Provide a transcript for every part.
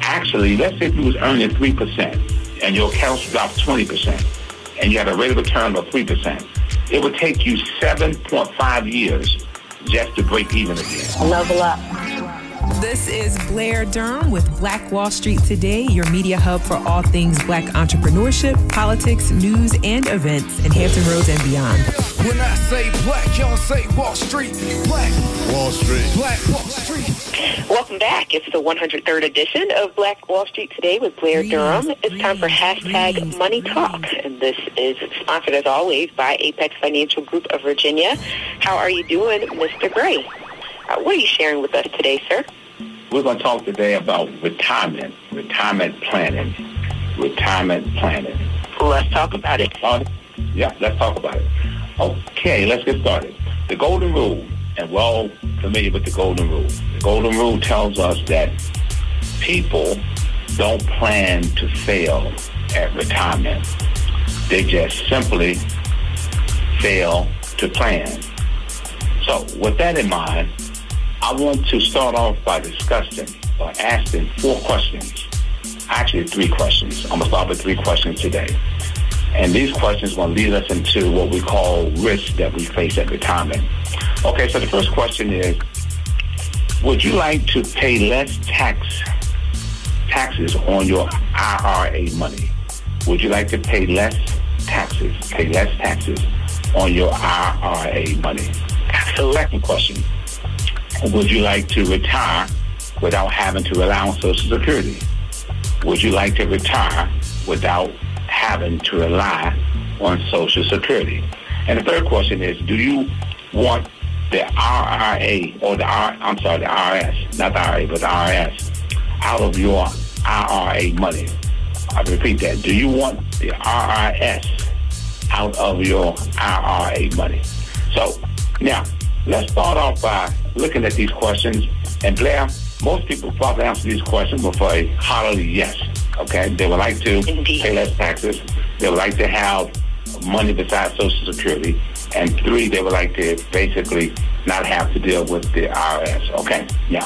actually, let's say if you was earning 3% and your accounts dropped 20% and you had a rate of return of 3%, it would take you 7.5 years just to break even again. Level up. This is Blair Durham with Black Wall Street Today, your media hub for all things black entrepreneurship, politics, news, and events in Hampton Roads and beyond. When I say black, y'all say Wall Street. Black Wall Street. Black Wall Street. Welcome back. It's the 103rd edition of Black Wall Street Today with Blair Durham. It's time for hashtag Money Talk. And this is sponsored, as always, by Apex Financial Group of Virginia. How are you doing, Mr. Gray? Uh, what are you sharing with us today, sir? We're going to talk today about retirement, retirement planning, retirement planning. Let's talk about it. Yeah, let's talk about it. Okay, let's get started. The golden rule, and we're all familiar with the golden rule. The golden rule tells us that people don't plan to fail at retirement. They just simply fail to plan. So with that in mind, I want to start off by discussing or asking four questions. Actually, three questions. I'm going to start with three questions today. And these questions will lead us into what we call risks that we face at retirement. Okay, so the first question is, would you like to pay less tax taxes on your IRA money? Would you like to pay less taxes, pay less taxes on your IRA money? Second question, would you like to retire without having to rely on Social Security? Would you like to retire without having to rely on Social Security? And the third question is, do you want the RIA or the R, I'm sorry, the IRS, not the IRA, but the IRS, out of your IRA money? I repeat that. Do you want the IRS out of your IRA money? So now let's start off by looking at these questions. And Blair, most people probably answer these questions with a heartily yes. Okay, they would like to Indeed. pay less taxes. They would like to have money besides Social Security. And three, they would like to basically not have to deal with the IRS. Okay, yeah.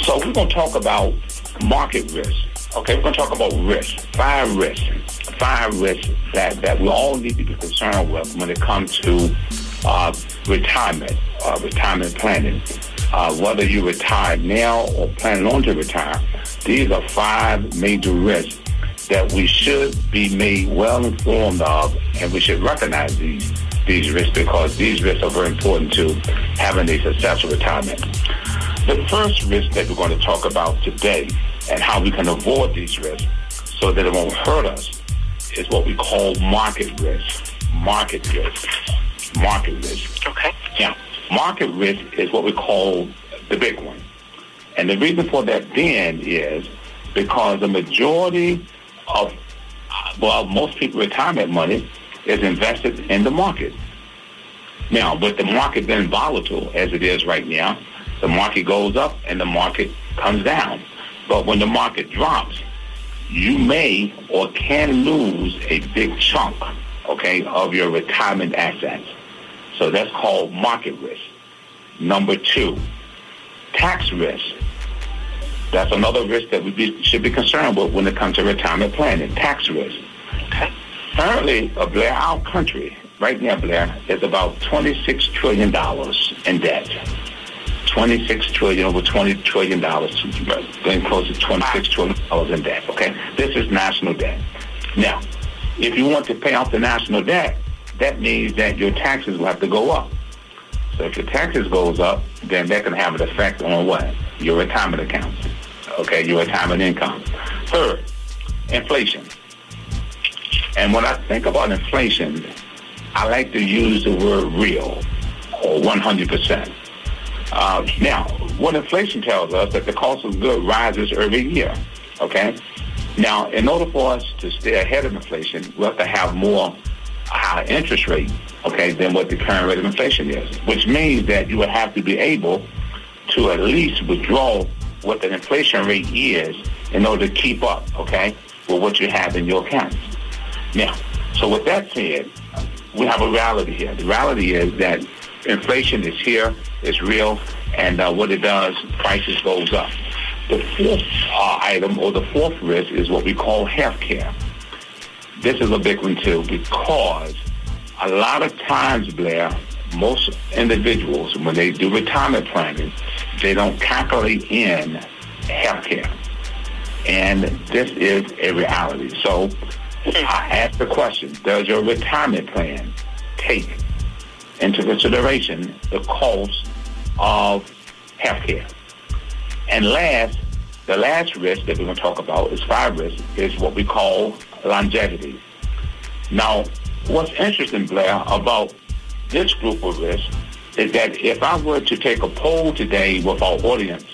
So we're going to talk about market risk. Okay, we're going to talk about risk, five risks, five risks that, that we all need to be concerned with when it comes to uh, retirement, uh, retirement planning. Uh, whether you retire now or planning on to retire, these are five major risks that we should be made well informed of, and we should recognize these these risks because these risks are very important to having a successful retirement. The first risk that we're going to talk about today and how we can avoid these risks so that it won't hurt us is what we call market risk. Market risk. Market risk. Okay. Yeah. Market risk is what we call the big one. And the reason for that then is because the majority of, well, most people retirement money is invested in the market. Now, with the market being volatile as it is right now, the market goes up and the market comes down. But when the market drops, you may or can lose a big chunk, okay, of your retirement assets. So that's called market risk. Number two, tax risk. That's another risk that we be, should be concerned with when it comes to retirement planning, tax risk. Currently, Blair, our country, right now, Blair, is about $26 trillion in debt. 26 trillion, over 20 trillion dollars, getting close to 26 trillion dollars in debt. Okay, this is national debt. Now, if you want to pay off the national debt, that means that your taxes will have to go up. So if your taxes goes up, then that can have an effect on what? Your retirement accounts. Okay, your retirement income. Third, inflation. And when I think about inflation, I like to use the word real or 100%. Uh, now, what inflation tells us that the cost of goods rises every year. Okay. Now, in order for us to stay ahead of inflation, we have to have more higher interest rate, okay, than what the current rate of inflation is, which means that you would have to be able to at least withdraw what the inflation rate is in order to keep up, okay, with what you have in your accounts. Now, so with that said, we have a reality here. The reality is that inflation is here, it's real, and uh, what it does, prices goes up. The fourth uh, item or the fourth risk is what we call health care. This is a big one too because a lot of times, Blair, most individuals, when they do retirement planning, they don't calculate in health care. And this is a reality. So I ask the question, does your retirement plan take into consideration the cost of health care? And last, the last risk that we're going to talk about is five risk, is what we call longevity. Now, what's interesting, Blair, about this group of risks is that if I were to take a poll today with our audience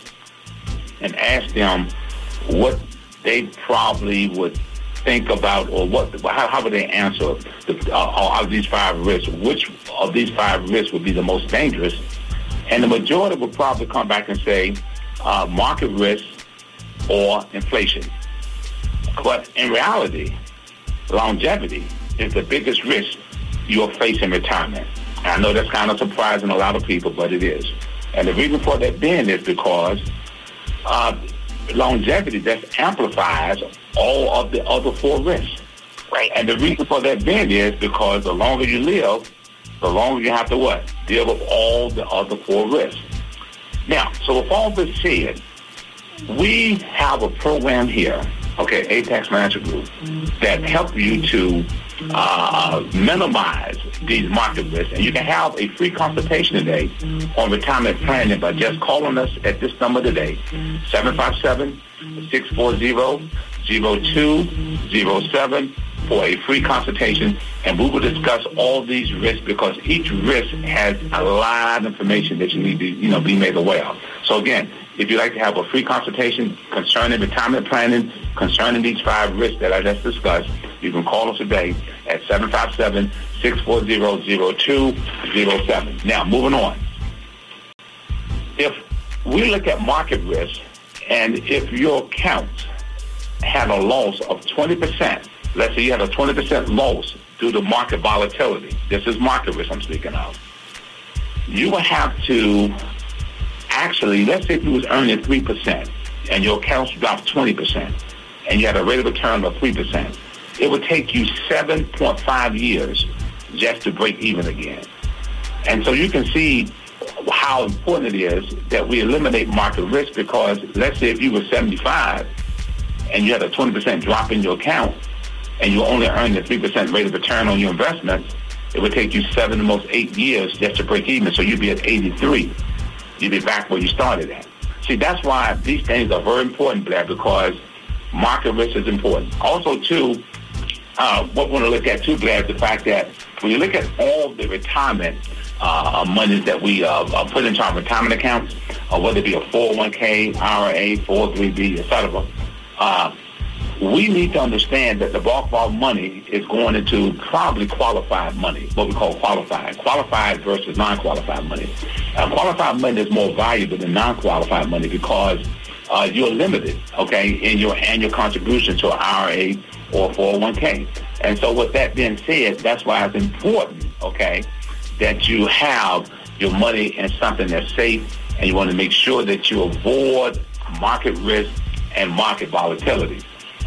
and ask them what they probably would think about or what how, how would they answer the, uh, of these five risks which of these five risks would be the most dangerous and the majority would probably come back and say uh, market risk or inflation but in reality longevity is the biggest risk you'll face in retirement I know that's kind of surprising a lot of people, but it is. And the reason for that being is because uh, longevity just amplifies all of the other four risks. Right. And the reason for that being is because the longer you live, the longer you have to what? Deal with all the other four risks. Now, so with all this said, we have a program here, okay, Apex Financial Group, that help you to uh, minimize these market risks. And you can have a free consultation today on retirement planning by just calling us at this number today, 757-640-0207 for a free consultation. And we will discuss all these risks because each risk has a lot of information that you need to, you know, be made aware of. So again, if you'd like to have a free consultation concerning retirement planning, concerning these five risks that I just discussed, you can call us today at 757-640-0207. Now, moving on. If we look at market risk, and if your account had a loss of 20%, let's say you had a 20% loss due to market volatility, this is market risk I'm speaking of, you would have to actually, let's say if you was earning 3% and your accounts dropped 20% and you had a rate of return of 3%, it would take you 7.5 years just to break even again. And so you can see how important it is that we eliminate market risk because let's say if you were 75 and you had a 20% drop in your account and you only earned a 3% rate of return on your investments, it would take you seven, almost eight years just to break even. So you'd be at 83 you'll be back where you started at. See, that's why these things are very important, Blair, because market risk is important. Also, too, uh, what we want to look at, too, Blair, is the fact that when you look at all the retirement uh, monies that we uh, put into our retirement accounts, uh, whether it be a 401k, IRA, 403b, et cetera, uh, we need to understand that the bulk of our money is going into probably qualified money, what we call qualified. Qualified versus non-qualified money. Uh, qualified money is more valuable than non-qualified money because uh, you're limited, okay, in your annual contribution to an IRA or 401k. And so with that being said, that's why it's important, okay, that you have your money in something that's safe and you want to make sure that you avoid market risk and market volatility.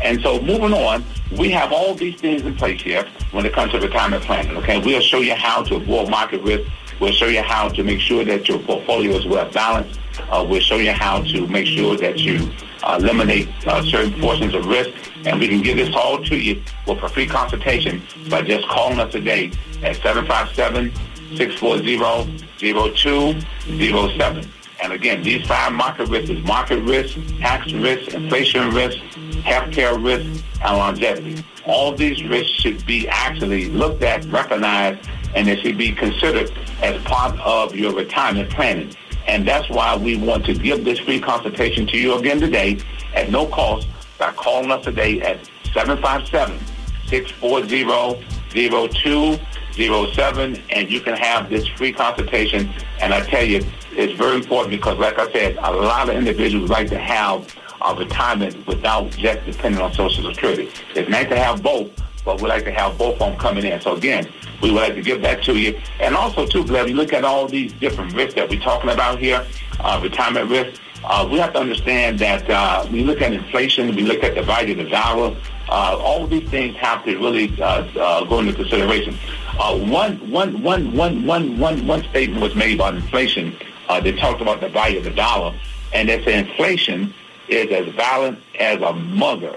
And so moving on, we have all these things in place here when it comes to retirement planning. Okay, we'll show you how to avoid market risk. We'll show you how to make sure that your portfolio is well balanced. Uh, we'll show you how to make sure that you uh, eliminate uh, certain portions of risk. And we can give this all to you with a free consultation by just calling us today at 757-640-0207. And again, these five market risks is market risk, tax risk, inflation risk, healthcare risk, and longevity. All these risks should be actually looked at, recognized, and it should be considered as part of your retirement planning. And that's why we want to give this free consultation to you again today at no cost by calling us today at 757-640-0207 and you can have this free consultation. And I tell you, it's very important because, like I said, a lot of individuals like to have a retirement without just depending on Social Security. It's nice to have both, but we like to have both of them coming in. So again, we would like to give that to you. And also, too, Blair, you look at all these different risks that we're talking about here, uh, retirement risk, uh, we have to understand that uh, we look at inflation, we look at the value of the dollar. Uh, all these things have to really uh, uh, go into consideration. Uh, one, one, one, one, one, one, one statement was made about inflation. They talked about the value of the dollar, and they said inflation is as violent as a mother,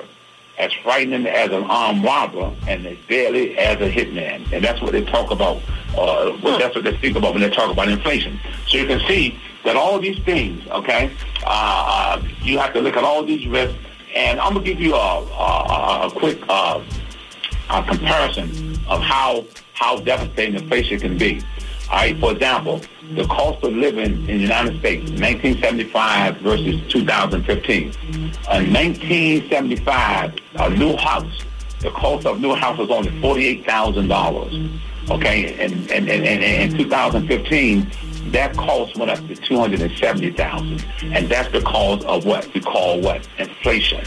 as frightening as an armed robber, and as deadly as a hitman. And that's what they talk about. Uh, well, that's what they speak about when they talk about inflation. So you can see that all these things, okay, uh, uh, you have to look at all these risks. And I'm gonna give you a, a, a quick uh, a comparison of how how devastating inflation can be. All right, for example, the cost of living in the United States, 1975 versus 2015. In 1975, a new house, the cost of new house was only $48,000. Okay, and, and, and, and in 2015, that cost went up to 270000 And that's because of what we call what? Inflation.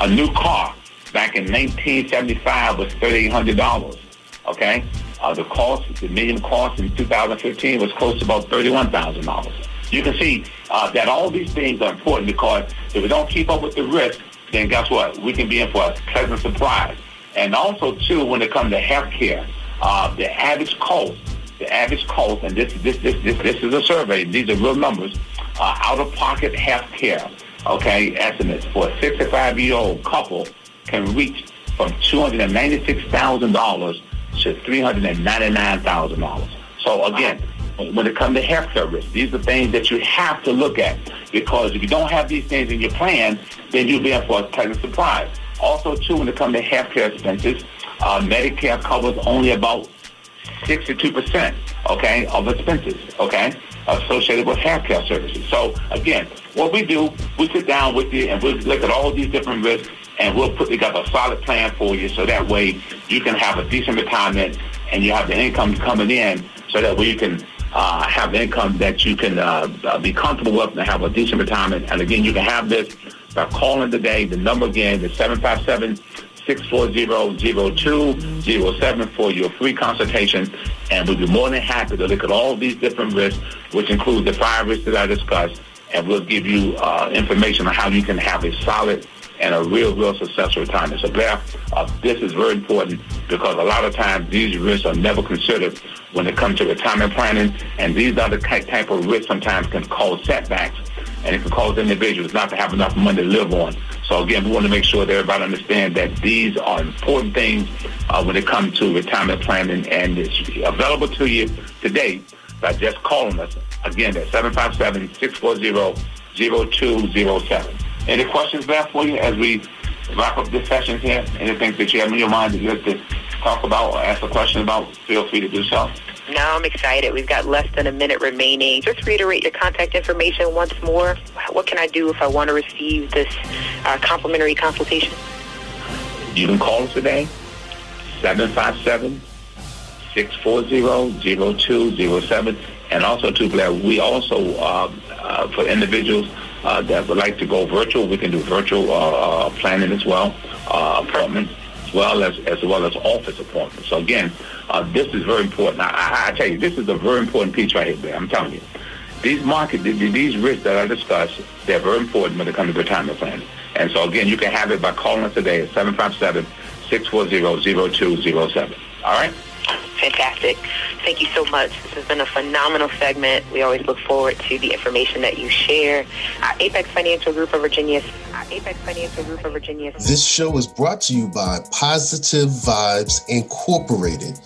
A new car back in 1975 was $3,800. Okay? Uh, the cost, the million cost in 2015 was close to about $31,000. You can see uh, that all these things are important because if we don't keep up with the risk, then guess what? We can be in for a pleasant surprise. And also, too, when it comes to health care, uh, the average cost, the average cost, and this, this, this, this, this is a survey, these are real numbers, uh, out-of-pocket health care, okay, estimates for a 65-year-old couple can reach from $296,000 to $399,000. So again, when it comes to health care risk, these are things that you have to look at because if you don't have these things in your plan, then you'll be in for a pleasant surprise. Also, too, when it comes to health care expenses, uh, Medicare covers only about 62%, okay, of expenses, okay, associated with healthcare services. So again, what we do, we sit down with you and we look at all these different risks and we'll put together a solid plan for you so that way you can have a decent retirement and you have the income coming in so that way you can uh, have income that you can uh, uh be comfortable with and have a decent retirement. And again, you can have this by calling today. The number again is 757 640-0207 for your free consultation. And we'll be more than happy to look at all these different risks, which include the five risks that I discussed. And we'll give you uh, information on how you can have a solid and a real, real successful retirement. So, Blair, uh, this is very important because a lot of times these risks are never considered when it comes to retirement planning, and these the type of risks sometimes can cause setbacks, and it can cause individuals not to have enough money to live on. So again, we want to make sure that everybody understands that these are important things uh, when it comes to retirement planning, and it's available to you today by just calling us. Again, at 757-640-0207. Any questions there for you as we wrap up this session here? Anything that you have in your mind that you like to talk about or ask a question about, feel free to do so. No, I'm excited. We've got less than a minute remaining. Just reiterate your contact information once more. What can I do if I want to receive this uh, complimentary consultation? You can call us today, 757 640 0207. And also, too, Blair, we also, uh, uh, for individuals uh, that would like to go virtual, we can do virtual uh, uh, planning as well, uh, appointments as well as as well as office appointments. So again, uh, this is very important. I, I, tell you, this is a very important piece right here. Man. I'm telling you, these market these risks that I discussed, they're very important when it comes to retirement planning. And so again, you can have it by calling us today at 757 640 0207. All right. Fantastic. Thank you so much. This has been a phenomenal segment. We always look forward to the information that you share. Our Apex Financial Group of Virginia. Our Apex Financial Group of Virginia. This show is brought to you by Positive Vibes Incorporated,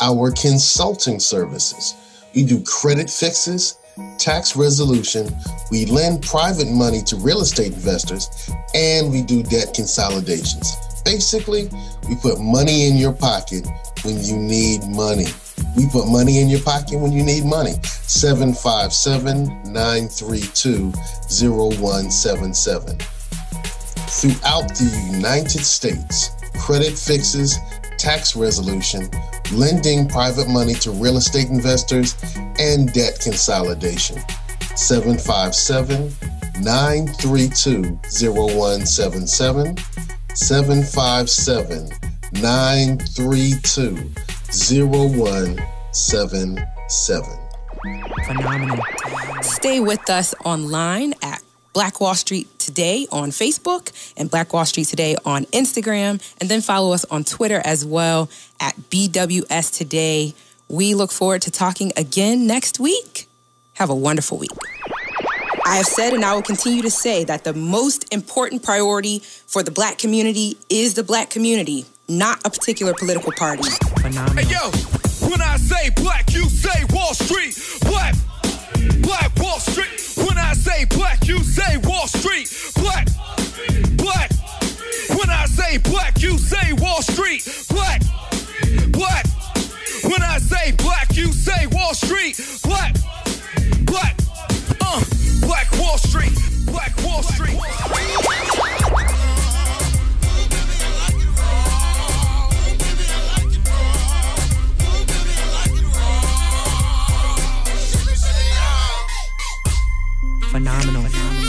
our consulting services. We do credit fixes, tax resolution, we lend private money to real estate investors, and we do debt consolidations. Basically, we put money in your pocket when you need money. We put money in your pocket when you need money. 757 932 0177. Throughout the United States, credit fixes, tax resolution, lending private money to real estate investors, and debt consolidation. 757 932 0177. 757 932 0177. Phenomenal. Stay with us online at Black Wall Street Today on Facebook and Black Wall Street Today on Instagram. And then follow us on Twitter as well at BWS Today. We look forward to talking again next week. Have a wonderful week. I have said and I will continue to say that the most important priority for the black community is the black community, not a particular political party. Phenomenal. Hey, yo, when I say black, you say Wall Street. phenomenal. phenomenal.